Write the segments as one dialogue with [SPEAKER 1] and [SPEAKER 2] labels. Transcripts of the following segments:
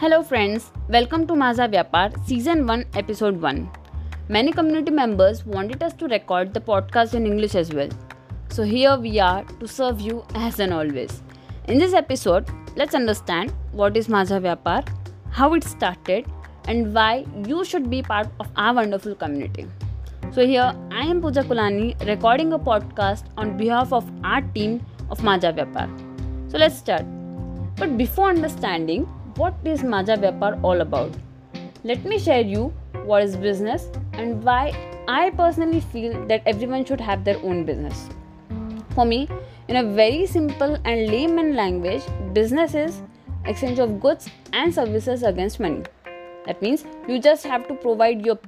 [SPEAKER 1] Hello, friends. Welcome to Maza Vyapar, Season 1, Episode 1. Many community members wanted us to record the podcast in English as well. So, here we are to serve you as and always. In this episode, let's understand what is Maza Vyapar, how it started, and why you should be part of our wonderful community. So, here I am Pooja Kulani recording a podcast on behalf of our team of Maja Vyapar. So, let's start. But before understanding what is Maja Vyapar all about, let me share you what is business and why I personally feel that everyone should have their own business. For me, in a very simple and layman language, business is exchange of goods and services against money. That means you just have to provide your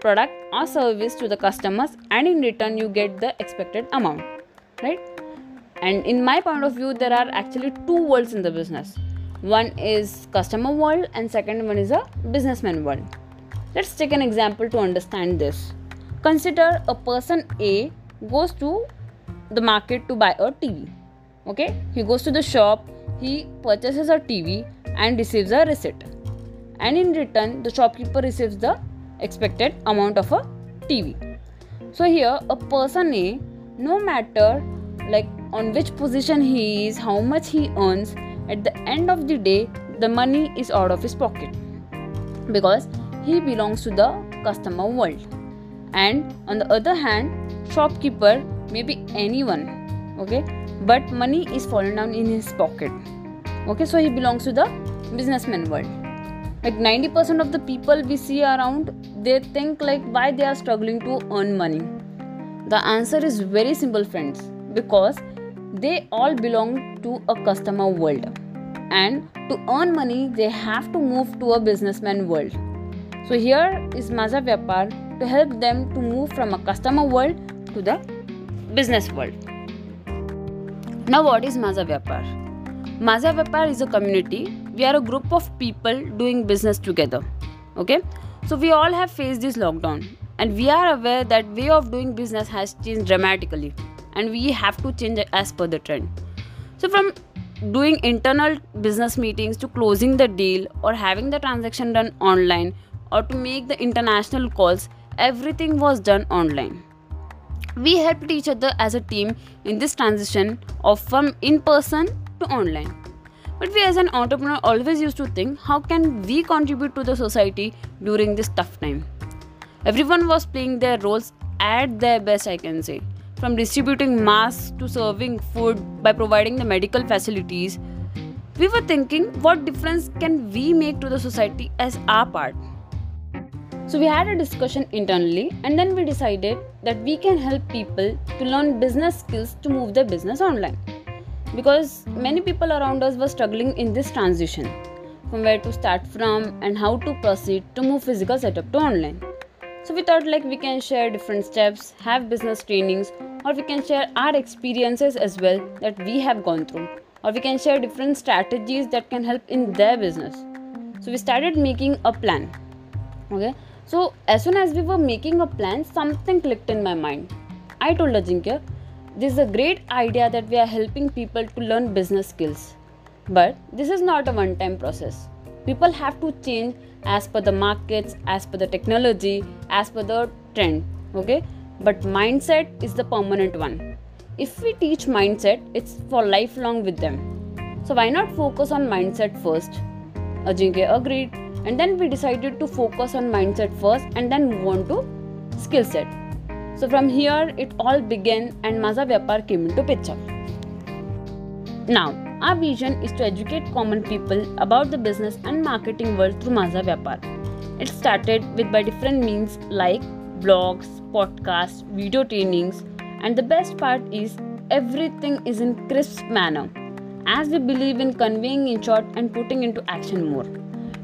[SPEAKER 1] product or service to the customers and in return you get the expected amount. Right? And in my point of view, there are actually two worlds in the business. One is customer world and second one is a businessman world. Let's take an example to understand this. Consider a person A goes to the market to buy a TV. Okay, he goes to the shop, he purchases a TV and receives a receipt. And in return, the shopkeeper receives the expected amount of a TV. So here, a person A, no matter like on which position he is, how much he earns, at the end of the day, the money is out of his pocket because he belongs to the customer world. And on the other hand, shopkeeper may be anyone, okay, but money is falling down in his pocket. Okay, so he belongs to the businessman world. Like 90% of the people we see around, they think like why they are struggling to earn money. The answer is very simple, friends, because they all belong to a customer world. And to earn money they have to move to a businessman world. So here is maza vyapar to help them to move from a customer world to the business world. Now what is maza vyapar? Maza vyapar is a community. We are a group of people doing business together. Okay? So we all have faced this lockdown. And we are aware that way of doing business has changed dramatically. And we have to change as per the trend. So, from doing internal business meetings to closing the deal or having the transaction done online or to make the international calls, everything was done online. We helped each other as a team in this transition of from in person to online. But we as an entrepreneur always used to think how can we contribute to the society during this tough time? Everyone was playing their roles at their best, I can say from distributing masks to serving food by providing the medical facilities, we were thinking what difference can we make to the society as our part. So we had a discussion internally and then we decided that we can help people to learn business skills to move their business online. Because many people around us were struggling in this transition from where to start from and how to proceed to move physical setup to online. So we thought like we can share different steps, have business trainings, or we can share our experiences as well that we have gone through, or we can share different strategies that can help in their business. So we started making a plan. Okay. So as soon as we were making a plan, something clicked in my mind. I told Ajinkya, this is a great idea that we are helping people to learn business skills. But this is not a one time process. People have to change as per the markets as per the technology as per the trend okay but mindset is the permanent one. If we teach mindset it's for lifelong with them. So why not focus on mindset first? Ajinkya agreed. And then we decided to focus on mindset first and then move on to skill set. So from here it all began and maza vyapar came into picture. Now our vision is to educate common people about the business and marketing world through Maza Vyapar. It started with by different means like blogs, podcasts, video trainings, and the best part is everything is in crisp manner as we believe in conveying in short and putting into action more.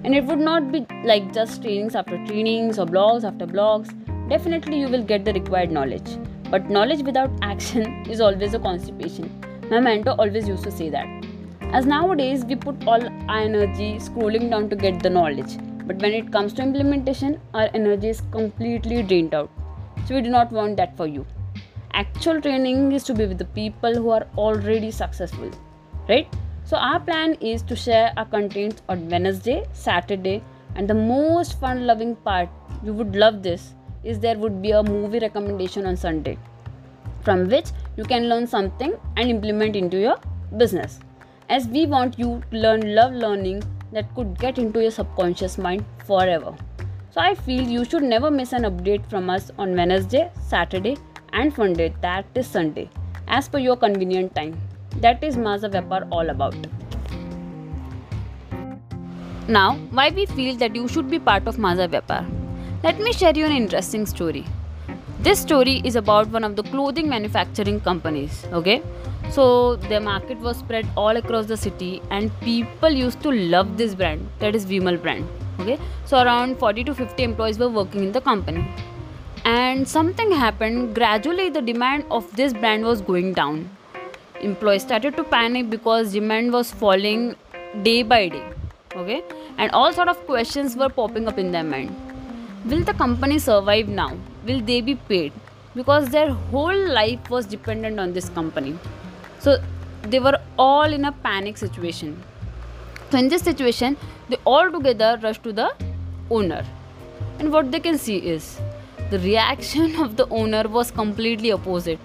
[SPEAKER 1] And it would not be like just trainings after trainings or blogs after blogs. Definitely, you will get the required knowledge. But knowledge without action is always a constipation. My mentor always used to say that. As nowadays we put all our energy scrolling down to get the knowledge, but when it comes to implementation, our energy is completely drained out. So we do not want that for you. Actual training is to be with the people who are already successful, right? So, our plan is to share our content on Wednesday, Saturday, and the most fun loving part, you would love this, is there would be a movie recommendation on Sunday from which you can learn something and implement into your business. As we want you to learn love learning that could get into your subconscious mind forever. So I feel you should never miss an update from us on Wednesday, Saturday, and Monday, that is Sunday, as per your convenient time. That is Maza Vyapar all about. Now, why we feel that you should be part of Maza Vyapar? Let me share you an interesting story. This story is about one of the clothing manufacturing companies. Okay, so their market was spread all across the city, and people used to love this brand. That is Vimal brand. Okay, so around 40 to 50 employees were working in the company, and something happened. Gradually, the demand of this brand was going down. Employees started to panic because demand was falling day by day. Okay, and all sort of questions were popping up in their mind will the company survive now will they be paid? Because their whole life was dependent on this company. So they were all in a panic situation. So in this situation they all together rushed to the owner. And what they can see is the reaction of the owner was completely opposite.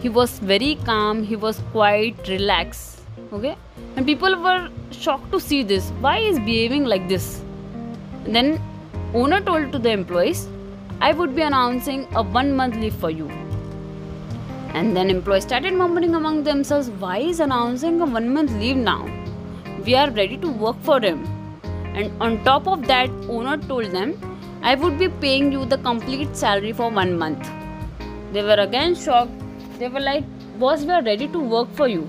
[SPEAKER 1] He was very calm he was quite relaxed okay? And people were shocked to see this. Why is behaving like this? And then owner told to the employees i would be announcing a one month leave for you and then employees started murmuring among themselves why is announcing a one month leave now we are ready to work for him and on top of that owner told them i would be paying you the complete salary for one month they were again shocked they were like boss we are ready to work for you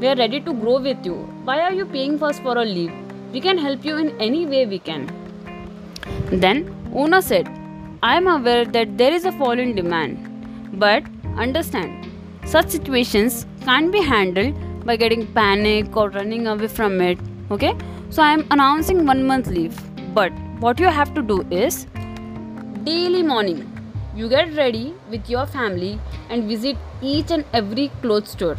[SPEAKER 1] we are ready to grow with you. Why are you paying first for a leave? We can help you in any way we can. Then owner said, I am aware that there is a fall in demand, but understand, such situations can't be handled by getting panic or running away from it. Okay? So I am announcing one month leave. But what you have to do is daily morning you get ready with your family and visit each and every clothes store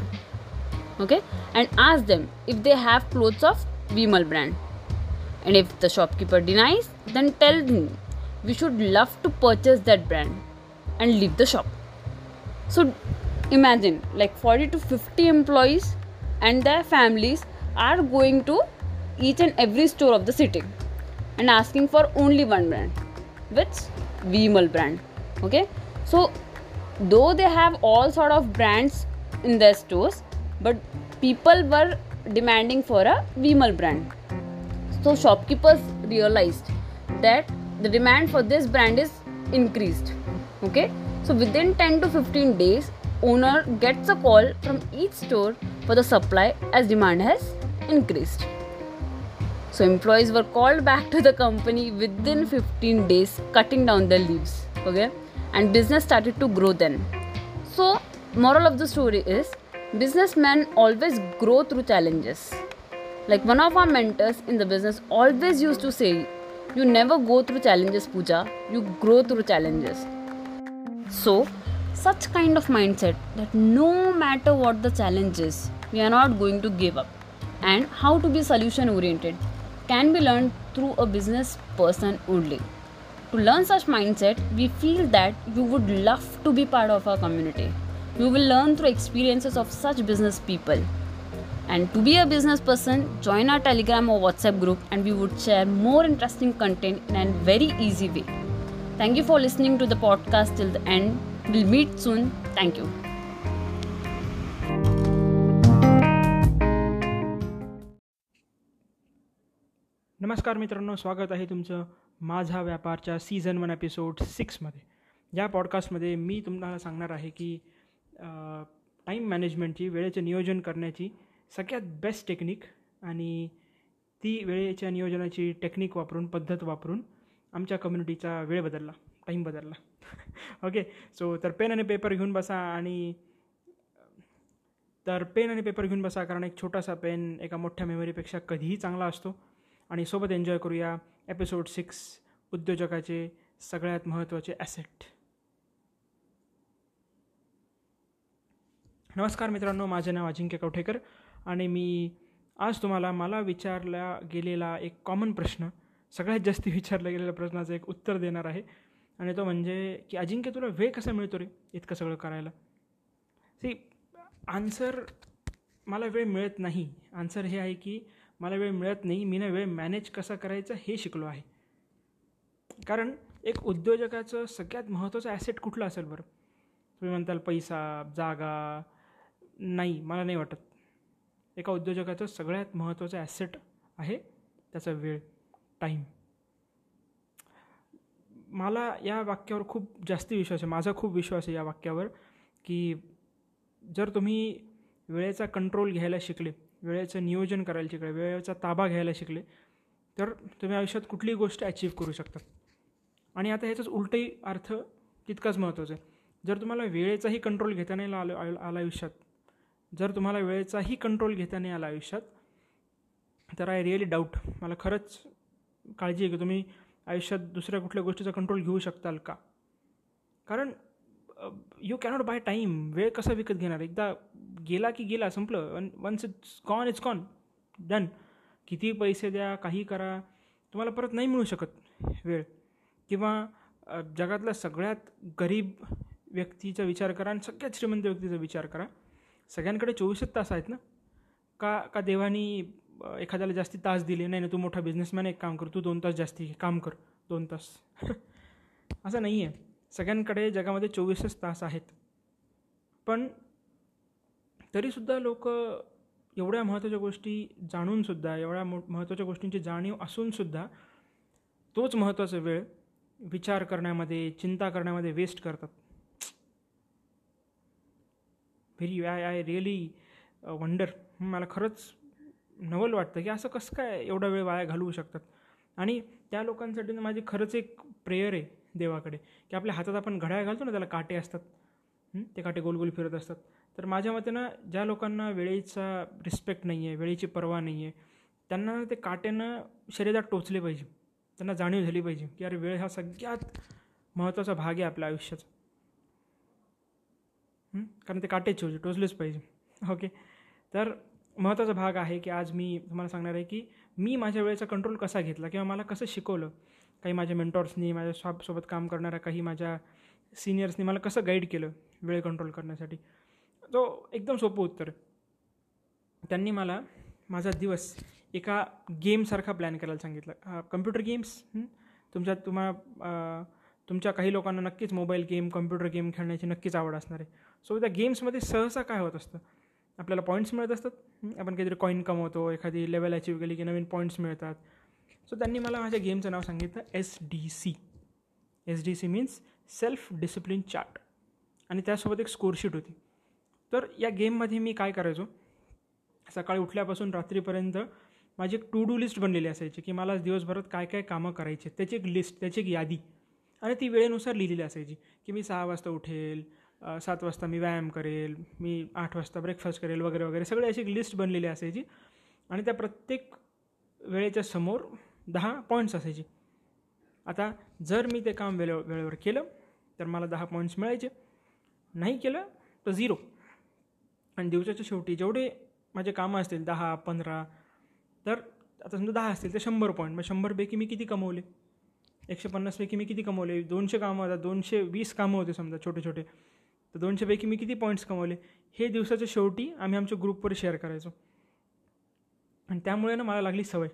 [SPEAKER 1] okay and ask them if they have clothes of Vimal brand and if the shopkeeper denies then tell him we should love to purchase that brand and leave the shop so imagine like 40 to 50 employees and their families are going to each and every store of the city and asking for only one brand which Vimal brand okay so though they have all sort of brands in their stores but people were demanding for a Vimal brand. So shopkeepers realized that the demand for this brand is increased. Okay, so within 10 to 15 days, owner gets a call from each store for the supply as demand has increased. So employees were called back to the company within 15 days, cutting down the leaves. Okay, and business started to grow then. So moral of the story is businessmen always grow through challenges. Like one of our mentors in the business always used to say, You never go through challenges, Pooja, you grow through challenges. So, such kind of mindset that no matter what the challenge is, we are not going to give up, and how to be solution oriented can be learned through a business person only. To learn such mindset, we feel that you would love to be part of our community. You will learn through experiences of such business people. And to be a business person, join our Telegram or WhatsApp group and we would share more interesting content in a very easy way. Thank you for listening to the podcast till the end. We'll meet soon. Thank you.
[SPEAKER 2] नमस्कार मित्रांनो स्वागत आहे तुमचं माझा व्यापारच्या season one episode सिक्समध्ये या पॉडकास्टमध्ये मी तुम्हाला सांगणार आहे की टाईम मॅनेजमेंटची वेळेचं नियोजन करण्याची सगळ्यात बेस्ट टेक्निक आणि ती वेळेच्या नियोजनाची टेक्निक वापरून पद्धत वापरून आमच्या कम्युनिटीचा वेळ बदलला टाईम बदलला. ओके सो तर पेन आणि पेपर घेऊन बसा आणि तर पेन आणि पेपर घेऊन बसा कारण एक छोटासा पेन एका मोठ्या मेमरीपेक्षा कधीही चांगला असतो. आणि सोबत एन्जॉय करूया एपिसोड सिक्स उद्योजकाचे सगळ्यात महत्त्वाचे ॲसेट नमस्कार मित्रांनो माझे नाव अजिंक्य कवठेकर. आणि मी आज तुम्हाला मला विचारला गेलेला एक कॉमन प्रश्न सगळ्यात जास्त विचारला गेलेल्या प्रश्नाचं एक उत्तर देणार आहे. आणि तो म्हणजे की अजिंक्य तुला वेळ कसा मिळतो रे इतकं सगळं करायला? सी आन्सर मला वेळ मिळत नाही. आन्सर हे आहे की मला वेळ मिळत नाही मी ना वेळ मॅनेज कसा करायचा हे शिकलो आहे. कारण एक उद्योजकाचं सगळ्यात महत्त्वाचं ॲसेट कुठलं असेल बरं? तुम्ही म्हणताल पैसा जागा नाही मला नाही वाटत. एका उद्योजकाचं सगळ्यात महत्त्वाचं ॲसेट आहे त्याचा वेळ टाईम मला या वाक्यावर खूप जास्त विश्वास आहे. माझा खूप विश्वास आहे या वाक्यावर की जर तुम्ही वेळेचा कंट्रोल घ्यायला शिकले वेळेचं नियोजन करायला शिकले वेळेचा ताबा घ्यायला शिकले तर तुम्ही आयुष्यात कुठलीही गोष्ट अचीव करू शकता. आणि आता ह्याचाच उलटही अर्थ तितकाच महत्त्वाचा आहे. जर तुम्हाला वेळेचाही कंट्रोल घेता नाही आलं आलं आयुष्यात जर तुम्हाला वेळेचाही कंट्रोल घेता नाही आला आयुष्यात तर आय रिअली डाऊट मला खरंच काळजी आहे की तुम्ही आयुष्यात दुसऱ्या कुठल्या गोष्टीचा कंट्रोल घेऊ शकताल का? कारण यू कॅनॉट बाय टाईम वेळ कसा विकत घेणार? एकदा गेला की गेला संपलं. One once it's gone it's gone done किती पैसे द्या काही करा तुम्हाला परत नाही मिळू शकत वेळ. किंवा जगातल्या सगळ्यात गरीब व्यक्तीचा विचार करा आणि सगळ्यात श्रीमंत व्यक्तीचा विचार करा. सगळ्यांकडे चोवीसच तास आहेत ना? का का देवानी एखाद्याला जास्ती तास दिले? नाही ना तू मोठा बिझनेसमॅन एक काम कर तू दोन तास जास्ती काम कर दोन तास. असं नाही आहे सगळ्यांकडे जगामध्ये चोवीसच तास आहेत. पण तरीसुद्धा लोक एवढ्या महत्त्वाच्या गोष्टी जाणूनसुद्धा एवढ्या मो महत्त्वाच्या गोष्टींची जाणीव असूनसुद्धा तोच महत्त्वाचा वेळ विचार करण्यामध्ये चिंता करण्यामध्ये वेस्ट करतात. Very I I really wonder मला खरंच नवल वाटतं की असं कसं काय एवढा वेळ वाया घालवू शकतात? आणि त्या लोकांसाठी माझी खरंच एक प्रेयर आहे देवाकडे की आपल्या हातात आपण घड्याळ घालतो ना त्याला काटे असतात. ते काटे गोल गोल फिरत असतात. तर माझ्या मते ना ज्या लोकांना वेळेचा रिस्पेक्ट नाही आहे वेळेची पर्वा नाही आहे त्यांना ते काट्यानं शरीरात टोचले पाहिजे. त्यांना जाणीव झाली पाहिजे की अरे वेळ हा सगळ्यात महत्त्वाचा भाग आहे आपल्या आयुष्याचा. कारण ते काटेच होते टोचलेच पाहिजे. ओके तर महत्त्वाचा भाग आहे की आज मी तुम्हाला सांगणार आहे की मी माझ्या वेळेचा कंट्रोल कसा घेतला किंवा मला कसं शिकवलं? काही माझ्या मेंटॉर्सनी माझ्या शॉपसोबत सोबत काम करणाऱ्या काही माझ्या सिनियर्सनी मला कसं गाईड केलं वेळ कंट्रोल करण्यासाठी? तो एकदम सोपं उत्तर. त्यांनी मला माझा दिवस एका गेमसारखा प्लॅन करायला सांगितलं. कम्प्युटर गेम्स तुमच्या तुम्हाला तुमच्या काही लोकांना नक्कीच मोबाईल गेम कम्प्युटर गेम खेळण्याची नक्कीच आवड असणार आहे. सो त्या गेम्समध्ये सहसा काय होत असतं? आपल्याला पॉईंट्स मिळत असतात. आपण काहीतरी कॉईन कमवतो एखादी लेवल अचीव केली की नवीन पॉईंट्स मिळतात. सो त्यांनी मला माझ्या गेमचं नाव सांगितलं S D C S D C means self discipline chart आणि त्यासोबत एक स्कोरशीट होती. तर या गेममध्ये मी काय करायचो? सकाळी उठल्यापासून रात्रीपर्यंत माझी एक टू डू लिस्ट बनलेली असायची की मला दिवसभरात काय काय कामं करायचे त्याची एक लिस्ट त्याची एक यादी. आणि ती वेळेनुसार लिहिलेली असायची की मी सहा वाजता उठेल सात वाजता मी व्यायाम करेल मी आठ वाजता ब्रेकफास्ट करेल वगैरे वगैरे सगळी अशी एक लिस्ट बनलेली असायची. आणि त्या प्रत्येक वेळेच्या समोर दहा पॉईंट्स असायचे. आता जर मी ते काम वेळे वेळेवर केलं तर मला दहा पॉईंट्स मिळायचे. नाही केलं तर झिरो आणि दिवसाच्या शेवटी जेवढे माझे कामं असतील दहा पंधरा तर आता समजा दहा असतील तर शंभर पॉईंट मग शंभरपैकी मी किती कमवले? एकशे पन्नासपैकी मी किती कमवले? दोनशे कामं होतात दोनशे वीस कामं होते समजा छोटे छोटे. तर दोनशेपैकी मी किती पॉईंट्स कमवले? हे दिवसाच्या शेवटी आम्ही आमच्या ग्रुपवर शेअर करायचो. आणि त्यामुळे ना मला लागली सवय.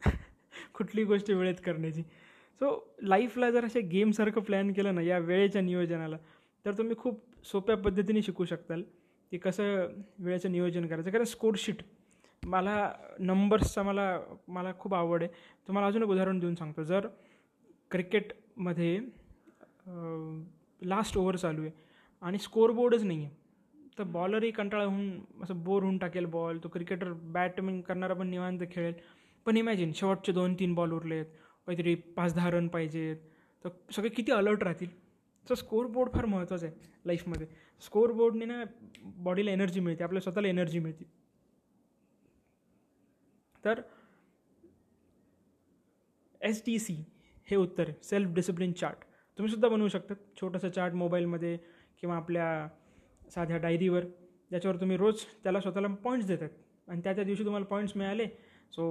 [SPEAKER 2] कुठली गोष्ट वेळेत करण्याची. सो लाईफला जर असे गेमसारखं प्लॅन केलं ना या वेळेच्या नियोजनाला तर तुम्ही खूप सोप्या पद्धतीने शिकू शकताल की कसं वेळेचं नियोजन करायचं. कारण स्कोरशीट मला नंबर्सचा मला मला खूप आवड आहे. तुम्हाला अजून एक उदाहरण देऊन सांगतो. जर क्रिकेटमध्ये लास्ट ओव्हर चालू आहे. आणि स्कोरबोर्डच नाही आहे तर बॉलरही कंटाळा होऊन असं बोर होऊन टाकेल बॉल तो क्रिकेटर बॅटमिंग करणारा पण निवांत खेळेल. पण इमॅजिन शेवटचे दोन तीन बॉल उरले आहेत. काहीतरी पाच दहा रन पाहिजेत. तर सगळे किती अलर्ट राहतील? तर स्कोर बोर्ड फार महत्त्वाचं आहे लाईफमध्ये स्कोर बोर्डने ना बॉडीला एनर्जी मिळते. आपल्या स्वतःला एनर्जी मिळते. तर एस टी सी हे उत्तर आहे सेल्फ डिसिप्लिन चार्ट तुम्हीसुद्धा बनवू शकता. छोटंसं चार्ट मोबाईलमध्ये किंवा आपल्या साध्या डायरीवर ज्याच्यावर तुम्ही रोज त्याला स्वतःला पॉईंट्स देतात. आणि त्या त्या दिवशी तुम्हाला पॉईंट्स मिळाले. So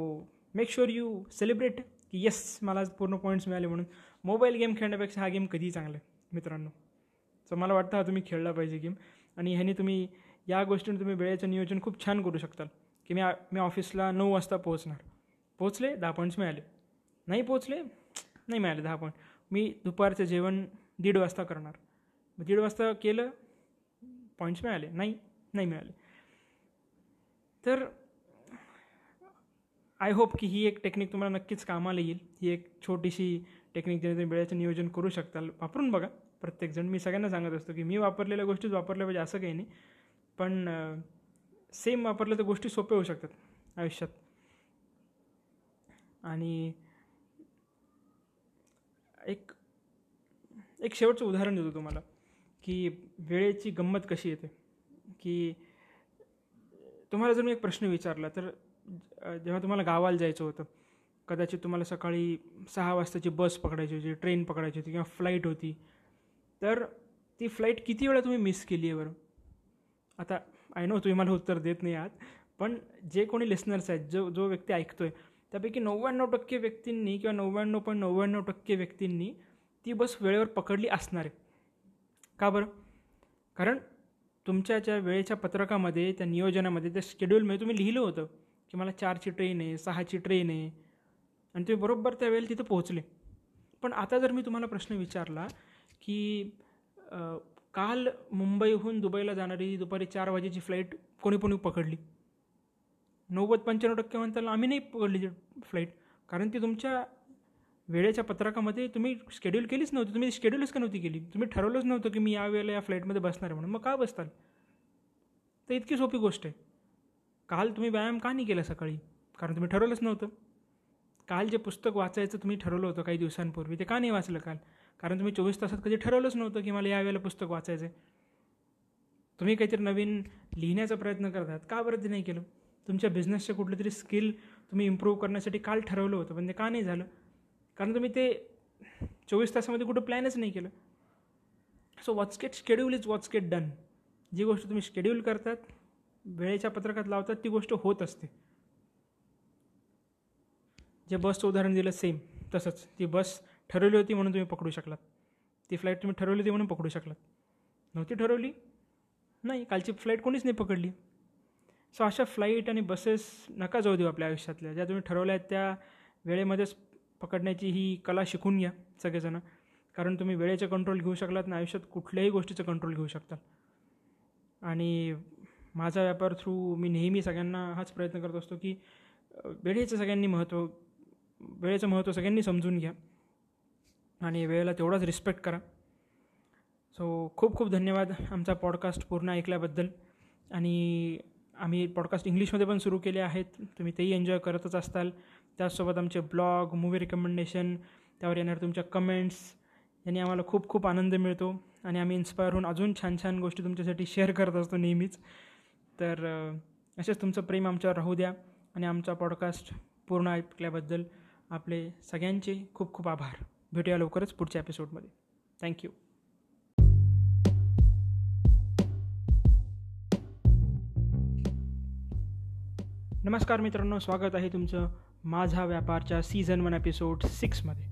[SPEAKER 2] make sure you celebrate की येस मला पूर्ण पॉईंट्स मिळाले म्हणून. मोबाईल गेम खेळण्यापेक्षा हा गेम कधीही चांगला आहे मित्रांनो. सो मला वाटतं हा तुम्ही खेळला पाहिजे गेम आणि ह्याने तुम्ही या गोष्टीने तुम्ही वेळेचं नियोजन खूप छान करू शकताल. की मी मी ऑफिसला नऊ वाजता पोहोचणार. पोहोचले दहा पॉईंट्स मिळाले. नाही पोचले नाही मिळाले दहा पॉईंट मी दुपारचं जेवण दीड वाजता करणार. दीड वाजता केलं पॉईंट्स मिळाले. नाही नाही मिळाले. तर आय होप की ही एक टेक्निक तुम्हाला नक्कीच कामाला येईल. ही एक छोटीशी टेक्निक ज्याने तुम्ही वेळेचं नियोजन करू शकताल. वापरून बघा. प्रत्येकजण मी सगळ्यांना सांगत असतो की मी वापरलेल्या गोष्टीच वापरल्या पाहिजे असं काही नाही. पण सेम वापरलं तर गोष्टी सोप्या होऊ शकतात आयुष्यात. आणि एक एक शेवटचं उदाहरण देतो तुम्हाला की वेळेची गंमत कशी येते? की तुम्हाला जर मी एक प्रश्न विचारला तर जेव्हा तुम्हाला गावाला जायचं होतं कदाचित तुम्हाला सकाळी सहा वाजताची बस पकडायची होती ट्रेन पकडायची होती किंवा फ्लाईट होती तर ती फ्लाईट किती वेळा तुम्ही मिस केली आहे बरं? आता आय नो तुम्ही मला उत्तर देत नाही आहात पण जे कोणी लिस्नर्स आहेत जो जो व्यक्ती ऐकतो आहे त्यापैकी नव्याण्णव टक्के व्यक्तींनी किंवा नव्याण्णव पॉईंट नव्याण्णव टक्के व्यक्तींनी ती बस वेळेवर पकडली असणार आहे. का बरं? कारण तुमच्या ज्या वेळेच्या पत्रकामध्ये त्या नियोजनामध्ये त्या शेड्यूलमध्ये तुम्ही लिहिलं होतं की मला चारची ट्रेन आहे सहाची ट्रेन आहे. आणि तुम्ही बरोबर त्या वेळेला तिथं पोहोचले. पण आता जर मी तुम्हाला प्रश्न विचारला की काल मुंबईहून दुबईला जाणारी दुपारी चार वाजेची फ्लाईट कोणी कोणी पकडली? नव्वद पंच्याण्णव टक्के म्हणताल आम्ही नाही पकडली फ्लाईट कारण ती तुमच्या वेळेच्या पत्रकामध्ये तुम्ही शेड्यूल केलीच नव्हती. तुम्ही शेड्यूलच का नव्हती केली? तुम्ही ठरवलंच नव्हतं की मी या वेळेला या फ्लाईटमध्ये बसणार आहे म्हणून. मग का बसताल? तर इतकी सोपी गोष्ट आहे. काल तुम्ही व्यायाम का नाही केला सकाळी? कारण तुम्ही ठरवलंच नव्हतं. काल जे पुस्तक वाचायचं तुम्ही ठरवलं होतं काही दिवसांपूर्वी ते का नाही वाचलं काल? कारण तुम्ही चोवीस तासात कधी ठरवलंच नव्हतं की मला यावेळेला पुस्तक वाचायचं आहे तुम्ही काहीतरी नवीन लिहिण्याचा प्रयत्न करतात. का बरं ते नाही केलं? तुमच्या बिझनेसचे कुठलं तरी स्किल तुम्ही इम्प्रूव्ह करण्यासाठी काल ठरवलं होतं पण ते का नाही झालं? कारण तुम्ही ते चोवीस तासामध्ये कुठं प्लॅनच नाही केलं. So what's get schedule is what's get done जी गोष्ट तुम्ही शेड्यूल करतात वेळेच्या पत्रकात लावतात ती गोष्ट होत असते. जे बसचं उदाहरण दिलं सेम तसंच. ती बस ठरवली होती म्हणून तुम्ही पकडू शकलात. ती फ्लाईट तुम्ही ठरवली होती म्हणून पकडू शकलात. नव्हती ठरवली? नाही कालची फ्लाईट कोणीच नाही पकडली. सो अशा फ्लाईट आणि बसेस नका जाऊ देऊ आपल्या आयुष्यातल्या. ज्या तुम्ही ठरवल्या आहेत त्या वेळेमध्येच पकडण्याची ही कला शिकून घ्या सगळेजणं. कारण तुम्ही वेळेचं कंट्रोल घेऊ शकलात ना आयुष्यात कुठल्याही गोष्टीचं कंट्रोल घेऊ शकता. आणि माझा व्यापार थ्रू मी नेहमी सगळ्यांना हाच प्रयत्न करत असतो की वेळेचं सगळ्यांनी महत्त्व वेळेचं महत्त्व सगळ्यांनी समजून घ्या. आणि वेळेला तेवढाच रिस्पेक्ट करा. सो खूप खूप धन्यवाद आमचा पॉडकास्ट पूर्ण ऐकल्याबद्दल. आणि आम्ही पॉडकास्ट इंग्लिशमध्ये पण सुरू केले आहेत. तुम्ही तेही एन्जॉय करतच असताल. त्याचसोबत आमचे ब्लॉग मूवी रिकमेंडेशन त्यावर येणाऱ्या तुमच्या कमेंट्स यांनी आम्हाला खूप खूप आनंद मिळतो. आणि आम्ही इन्स्पायर होऊन अजून छान छान गोष्टी तुमच्यासाठी शेअर करत असतो नेहमीच. तर असेच तुमचं प्रेम आमच्यावर राहू द्या. आणि आमचा पॉडकास्ट पूर्ण ऐकल्याबद्दल आपले सगळ्यांचे खूप खूप आभार. भेटूया लवकरच पुढच्या एपिसोडमध्ये थँक्यू नमस्कार मित्रांनो स्वागत आहे तुमचं माझा व्यापारच्या सीझन वन एपिसोड सिक्समध्ये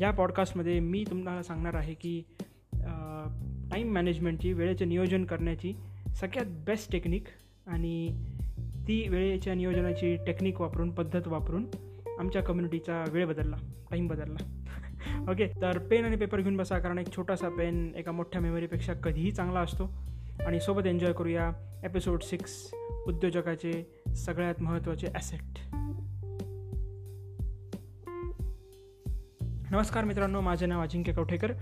[SPEAKER 2] या पॉडकास्टमध्ये मी तुम्हाला सांगणार आहे की टाईम मॅनेजमेंटची वेळेचे नियोजन करण्याची सगळ्यात बेस्ट टेक्निक आणि ती वेळेच्या नियोजनाची टेक्निक वापरून पद्धत वापरून आमच्या कम्युनिटीचा वेळ बदलला टाईम बदलला. ओके तर पेन आणि पेपर घेऊन बसा कारण एक छोटासा पेन एका मोठ्या मेमरीपेक्षा कधीही चांगला असतो. आणि सोबत एन्जॉय करूया एपिसोड सिक्स उद्योजकाचे सगळ्यात महत्त्वाचे ॲसेट नमस्कार मित्रांनो माझे नाव अजिंक्य कवठेकर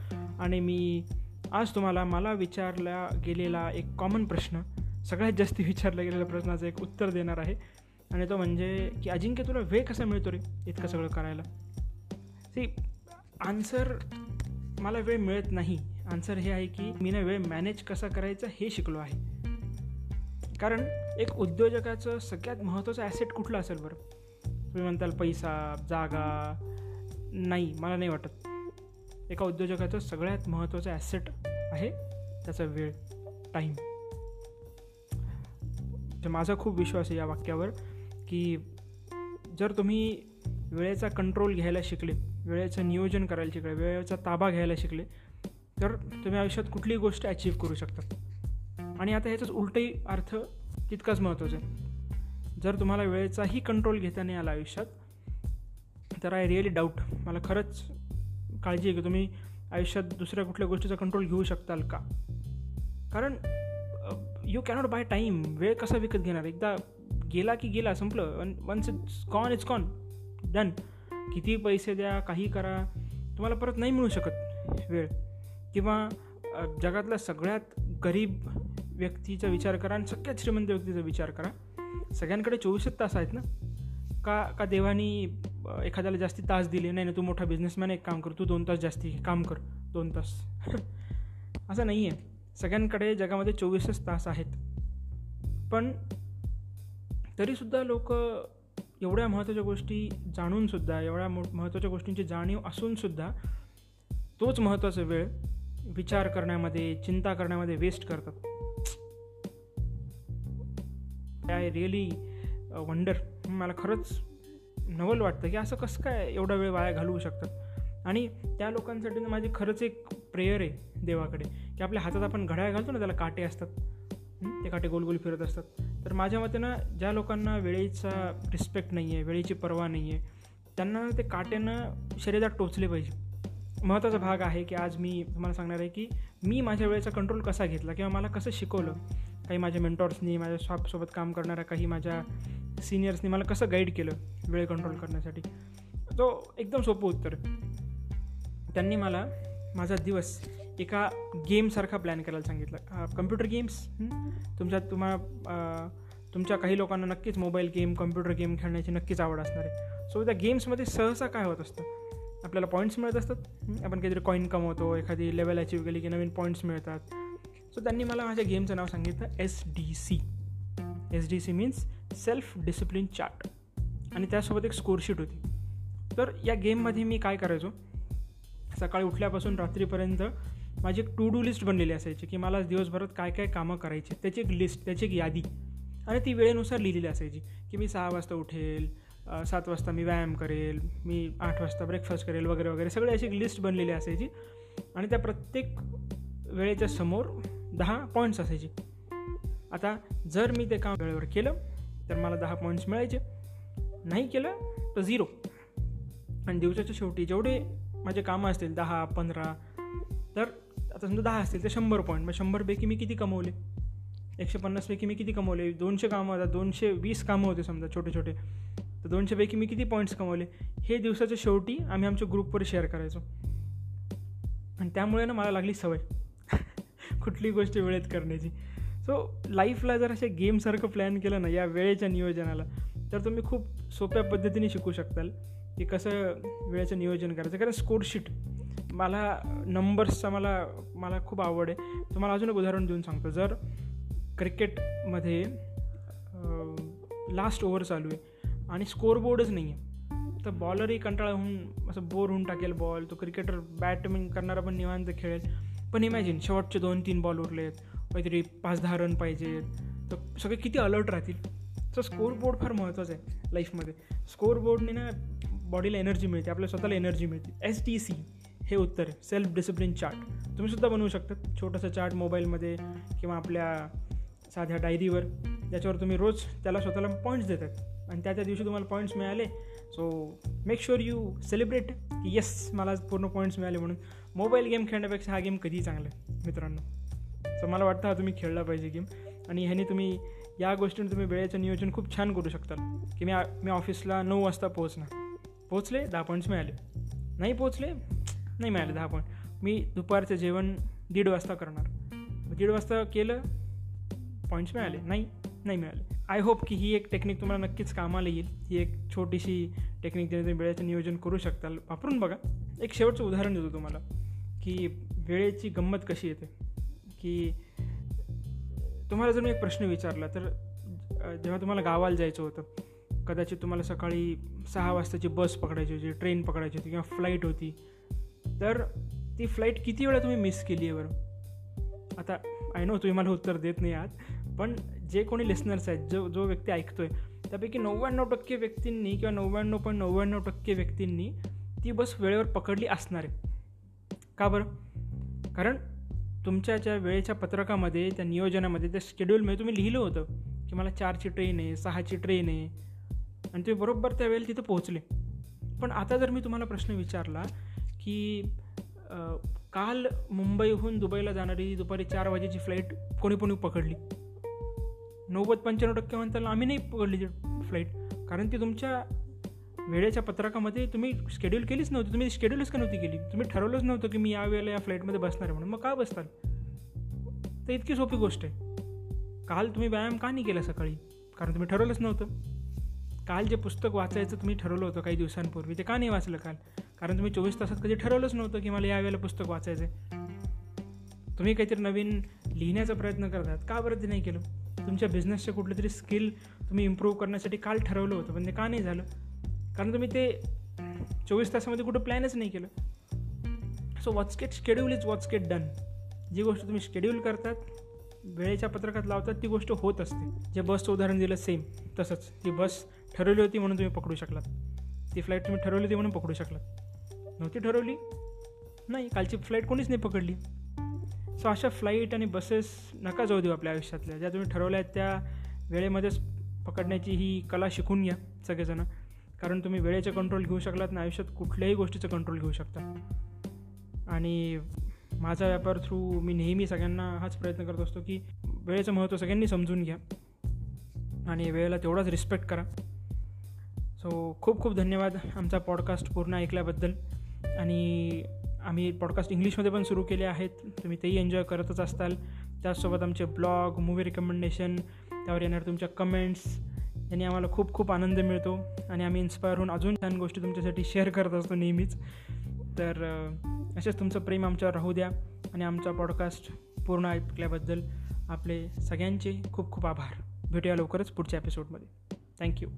[SPEAKER 2] आणि मी आज तुम्हाला मला विचारला गेलेला एक कॉमन प्रश्न सगळ्यात जास्त विचारला गेलेल्या प्रश्नाचं एक उत्तर देणार आहे. आणि तो म्हणजे की अजिंक्य तुला वेळ कसा मिळतो रे इतकं सगळं करायला? सी आन्सर मला वेळ मिळत नाही. आन्सर हे आहे की मी ना वेळ मॅनेज कसा करायचा हे शिकलो आहे. कारण एक उद्योजकाचं सगळ्यात महत्त्वाचं ॲसेट कुठलं असेल बरं? तुम्ही म्हणताल पैसा जागा. नाही मला नाही वाटत. एका उद्योजकाचं सगळ्यात महत्त्वाचं ॲसेट आहे त्याचा वेळ टाईम माझा खूप विश्वास आहे या वाक्यावर की जर तुम्ही वेळेचा कंट्रोल घ्यायला शिकले वेळेचं नियोजन करायला शिकले वेळेचा ताबा घ्यायला शिकले तर तुम्ही आयुष्यात कुठलीही गोष्ट अचीव करू शकता. आणि आता ह्याचाच उलटही अर्थ तितकाच महत्त्वाचा आहे. जर तुम्हाला वेळेचाही कंट्रोल घेता नाही आला आयुष्यात तर आय रिअली डाऊट मला खरंच काळजी आहे की तुम्ही आयुष्यात दुसऱ्या कुठल्या गोष्टीचा कंट्रोल घेऊ शकताल का? कारण यू कॅनॉट बाय टाईम वेळ कसा विकत घेणार? एकदा गेला की गेला संपलं. Once it's gone it's gone done किती पैसे द्या काही करा. तुम्हाला परत नाही मिळू शकत वेळ. किंवा जगातला सगळ्यात गरीब व्यक्तीचा विचार करा आणि सगळ्यात श्रीमंत व्यक्तीचा विचार करा. सगळ्यांकडे चोवीसच तास आहेत ना? का का देवानी एखाद्याला जास्ती तास दिले? नाही ना तू मोठा बिझनेसमॅन एक काम कर तू दोन तास जास्ती काम कर दोन तास. असं नाही आहे सगळ्यांकडे जगामध्ये चोवीसच तास आहेत. पण तरीसुद्धा लोक एवढ्या महत्त्वाच्या गोष्टी जाणूनसुद्धा एवढ्या मो महत्त्वाच्या गोष्टींची जाणीव असूनसुद्धा तोच महत्त्वाचा वेळ विचार करण्यामध्ये चिंता करण्यामध्ये वेस्ट करतात. I really wonder. मला खरंच नवल वाटतं की असं कसं काय एवढा वेळ वाया घालवू शकतात? आणि त्या लोकांसाठी माझी खरंच एक प्रेयर आहे देवाकडे की आपल्या हातात आपण घड्याळ घालतो ना त्याला काटे असतात. ते काटे गोल गोल फिरत असतात. तर माझ्या मते ना ज्या लोकांना वेळेचा रिस्पेक्ट नाही आहे वेळेची पर्वा नाही आहे त्यांना ते काट्यानं शरीरात टोचले पाहिजे. महत्त्वाचा भाग आहे की आज मी तुम्हाला सांगणार आहे की मी माझ्या वेळेचा कंट्रोल कसा घेतला किंवा मला कसं शिकवलं. काही माझ्या मेंटॉर्सनी माझ्या शॉपसोबत काम करणाऱ्या काही माझ्या सिनियर्सनी मला कसं गाईड केलं वेळ कंट्रोल करण्यासाठी? तो एकदम सोपं उत्तर. त्यांनी मला माझा दिवस एका गेमसारखा प्लॅन करायला सांगितलं. कम्प्युटर गेम्स तुमच्या तुम्हाला तुमच्या काही लोकांना नक्कीच मोबाईल गेम कम्प्युटर गेम खेळण्याची नक्कीच आवड असणार आहे. सो त्या गेम्समध्ये सहसा काय होत असतं? आपल्याला पॉईंट्स मिळत असतात. आपण काहीतरी कॉईन कमवतो एखादी लेवल अचीव केली की नवीन पॉईंट्स मिळतात. सो त्यांनी मला माझ्या गेमचं नाव सांगितलं S D C S D C means self discipline chart आणि त्यासोबत एक स्कोरशीट होती. तर या गेममध्ये मी काय करायचो? सकाळी उठल्यापासून रात्रीपर्यंत माझी एक टू डू लिस्ट बनलेली असायची की मला दिवसभरात काय काय कामं करायची त्याची एक लिस्ट त्याची एक यादी. आणि ती वेळेनुसार लिहिलेली असायची की मी सहा वाजता उठेल सात वाजता मी व्यायाम करेल मी आठ वाजता ब्रेकफास्ट करेल वगैरे वगैरे. सगळी अशी एक लिस्ट बनलेली असायची. आणि त्या प्रत्येक वेळेच्या समोर दहा पॉईंट्स असायचे. आता जर मी ते काम वेळेवर केलं तर मला दहा पॉईंट्स मिळायचे. नाही केलं तर झिरो आणि दिवसाच्या शेवटी जेवढे माझे कामं असतील दहा पंधरा तर आता समजा दहा असतील तर शंभर पॉईंट मग शंभरपैकी मी किती कमवले? एकशे पन्नासपैकी मी किती कमवले? दोनशे कामं होतात दोनशे वीस कामं होते समजा छोटे छोटे. तर दोनशेपैकी मी किती पॉईंट्स कमवले? हे दिवसाच्या शेवटी आम्ही आमच्या ग्रुपवर शेअर करायचो. आणि त्यामुळे ना मला लागली सवय. कुठली गोष्ट वेळेत करण्याची. सो लाईफला जर असे गेमसारखं प्लॅन केलं ना या वेळेच्या नियोजनाला तर तुम्ही खूप सोप्या पद्धतीने शिकू शकताल की कसं वेळेचं नियोजन करायचं. कारण स्कोरशीट मला नंबर्सचा मला मला खूप आवड आहे. तुम्हाला अजून एक उदाहरण देऊन सांगतो. जर क्रिकेटमध्ये लास्ट ओव्हर चालू आहे आणि स्कोरबोर्डच नाही आहे तर बॉलरही कंटाळा होऊन असं बोर होऊन टाकेल बॉल तो क्रिकेटर बॅटमिंग करणारा पण निवांत खेळेल. पण इमॅजिन शेवटचे दोन तीन बॉल उरले आहेत काहीतरी पाच दहा रन पाहिजेत. तर सगळे किती अलर्ट राहतील? तर स्कोर बोर्ड फार महत्त्वाचं आहे लाईफमध्ये स्कोर बोर्डने ना बॉडीला एनर्जी मिळते आपल्या स्वतःला एनर्जी मिळते. एस टी सी हे उत्तर आहे. सेल्फ डिसिप्लिन चार्ट तुम्ही सुद्धा बनवू शकता. छोटंसं चार्ट मोबाईलमध्ये किंवा आपल्या साध्या डायरीवर ज्याच्यावर तुम्ही रोज त्याला स्वतःला पॉईंट्स देतात. आणि त्या त्या दिवशी तुम्हाला पॉईंट्स मिळाले so make sure you celebrate की येस मला पूर्ण पॉईंट्स मिळाले म्हणून. मोबाईल गेम खेळण्यापेक्षा हा गेम कधीही चांगला आहे मित्रांनो. सो मला वाटतं हा तुम्ही खेळला पाहिजे गेम आणि ह्याने तुम्ही या गोष्टीने तुम्ही वेळेचं नियोजन खूप छान करू शकता. की मी मी ऑफिसला नऊ वाजता पोहोचणार. पोचले दहा पॉईंट्स मिळाले. नाही पोचले नाही मिळाले दहा पॉईंट मी दुपारचं जेवण दीड वाजता करणार. दीड वाजता केलं पॉईंट्स मिळाले. नाही नाही मिळाले. आय होप की ही एक टेक्निक तुम्हाला नक्कीच कामाला येईल. ही एक छोटीशी टेक्निक ज्याने तुम्ही वेळेचं नियोजन करू शकताल. वापरून बघा. एक शेवटचं उदाहरण देतो तुम्हाला की वेळेची गंमत कशी येते? की तुम्हाला जर मी एक प्रश्न विचारला तर जेव्हा तुम्हाला गावाला जायचं होतं कदाचित तुम्हाला सकाळी सहा वाजताची बस पकडायची होती ट्रेन पकडायची होती किंवा फ्लाईट होती तर ती फ्लाईट किती वेळा तुम्ही मिस केली आहे बरं? आता आय नो तुम्ही मला उत्तर देत नाही आहात पण जे कोणी लिस्नर्स आहेत जो जो व्यक्ती ऐकतो आहे त्यापैकी नव्याण्णव टक्के व्यक्तींनी किंवा नव्याण्णव पॉईंट नव्याण्णव टक्के व्यक्तींनी ती बस वेळेवर पकडली असणार आहे. का बरं? कारण तुमच्या ज्या वेळेच्या पत्रकामध्ये त्या नियोजनामध्ये त्या शेड्यूलमध्ये तुम्ही लिहिलं होतं की मला चारची ट्रेन आहे सहाची ट्रेन आहे आणि तुम्ही बरोबर त्या वेळेला तिथं पोहोचले. पण आता जर मी तुम्हाला प्रश्न विचारला की काल मुंबईहून दुबईला जाणारी दुपारी चार वाजेची फ्लाईट कोणी कोणी पकडली? नव्वद पंच्याण्णव टक्के म्हणताना आम्ही नाही पकडली फ्लाईट कारण ती तुमच्या वेळेच्या पत्रकामध्ये तुम्ही शेड्यूल केलीच नव्हती. तुम्ही शेड्यूलच का नव्हती केली? तुम्ही ठरवलंच नव्हतं की मी या वेळेला या फ्लाईटमध्ये बसणार आहे म्हणून. मग का बसताल तर इतकी सोपी गोष्ट आहे. काल तुम्ही व्यायाम का नाही केला सकाळी? कारण तुम्ही ठरवलंच नव्हतं. काल जे पुस्तक वाचायचं तुम्ही ठरवलं होतं काही दिवसांपूर्वी ते का नाही वाचलं काल? कारण तुम्ही चोवीस तासात कधी ठरवलंच नव्हतं की मला या वेळेला पुस्तक वाचायचं आहे तुम्ही काहीतरी नवीन लिहिण्याचा प्रयत्न करतात. का बरं ते नाही केलं? तुमच्या बिझनेसचे कुठलं तरी स्किल तुम्ही इम्प्रूव्ह करण्यासाठी काल ठरवलं होतं पण ते का नाही झालं? कारण तुम्ही ते चोवीस तासामध्ये कुठं प्लॅनच नाही केलं. So what's get schedule is what's get done जी गोष्ट तुम्ही शेड्यूल करतात वेळेच्या पत्रकात लावतात ती गोष्ट होत असते. जे बसचं उदाहरण दिलं सेम तसंच. ती बस ठरवली होती म्हणून तुम्ही पकडू शकलात. ती फ्लाईट तुम्ही ठरवली होती म्हणून पकडू शकलात. नव्हती ठरवली? नाही कालची फ्लाईट कोणीच नाही पकडली. सो अशा फ्लाईट आणि बसेस नका जाऊ देऊ आपल्या आयुष्यातल्या. ज्या तुम्ही ठरवल्या आहेत त्या वेळेमध्येच पकडण्याची ही कला शिकून घ्या सगळेजणं. कारण तुम्ही वेळेचं कंट्रोल घेऊ शकलात ना आयुष्यात कुठल्याही गोष्टीचं कंट्रोल घेऊ शकता. आणि माझा व्यापार थ्रू मी नेहमी सगळ्यांना हाच प्रयत्न करत असतो की वेळेचं महत्त्व सगळ्यांनी समजून घ्या. आणि वेळेला तेवढाच रिस्पेक्ट करा. सो खूप खूप धन्यवाद आमचा पॉडकास्ट पूर्ण ऐकल्याबद्दल. आणि आम्ही पॉडकास्ट इंग्लिशमध्ये पण सुरू केले आहेत. तुम्ही तेही एन्जॉय करतच असताल. त्याचसोबत आमचे ब्लॉग मूवी रिकमेंडेशन त्यावर येणार तुमच्या कमेंट्स यांनी आम्हाला खूप खूप आनंद मिळतो. आणि आम्ही इन्स्पायर होऊन अजून छान गोष्टी तुमच्यासाठी शेअर करत असतो नेहमीच. तर असेच तुमचं प्रेम आमच्यावर राहू द्या. आणि आमचा पॉडकास्ट पूर्ण ऐकल्याबद्दल आपले सगळ्यांचे खूप खूप आभार. भेटूया लवकरच पुढच्या एपिसोडमध्ये थँक्यू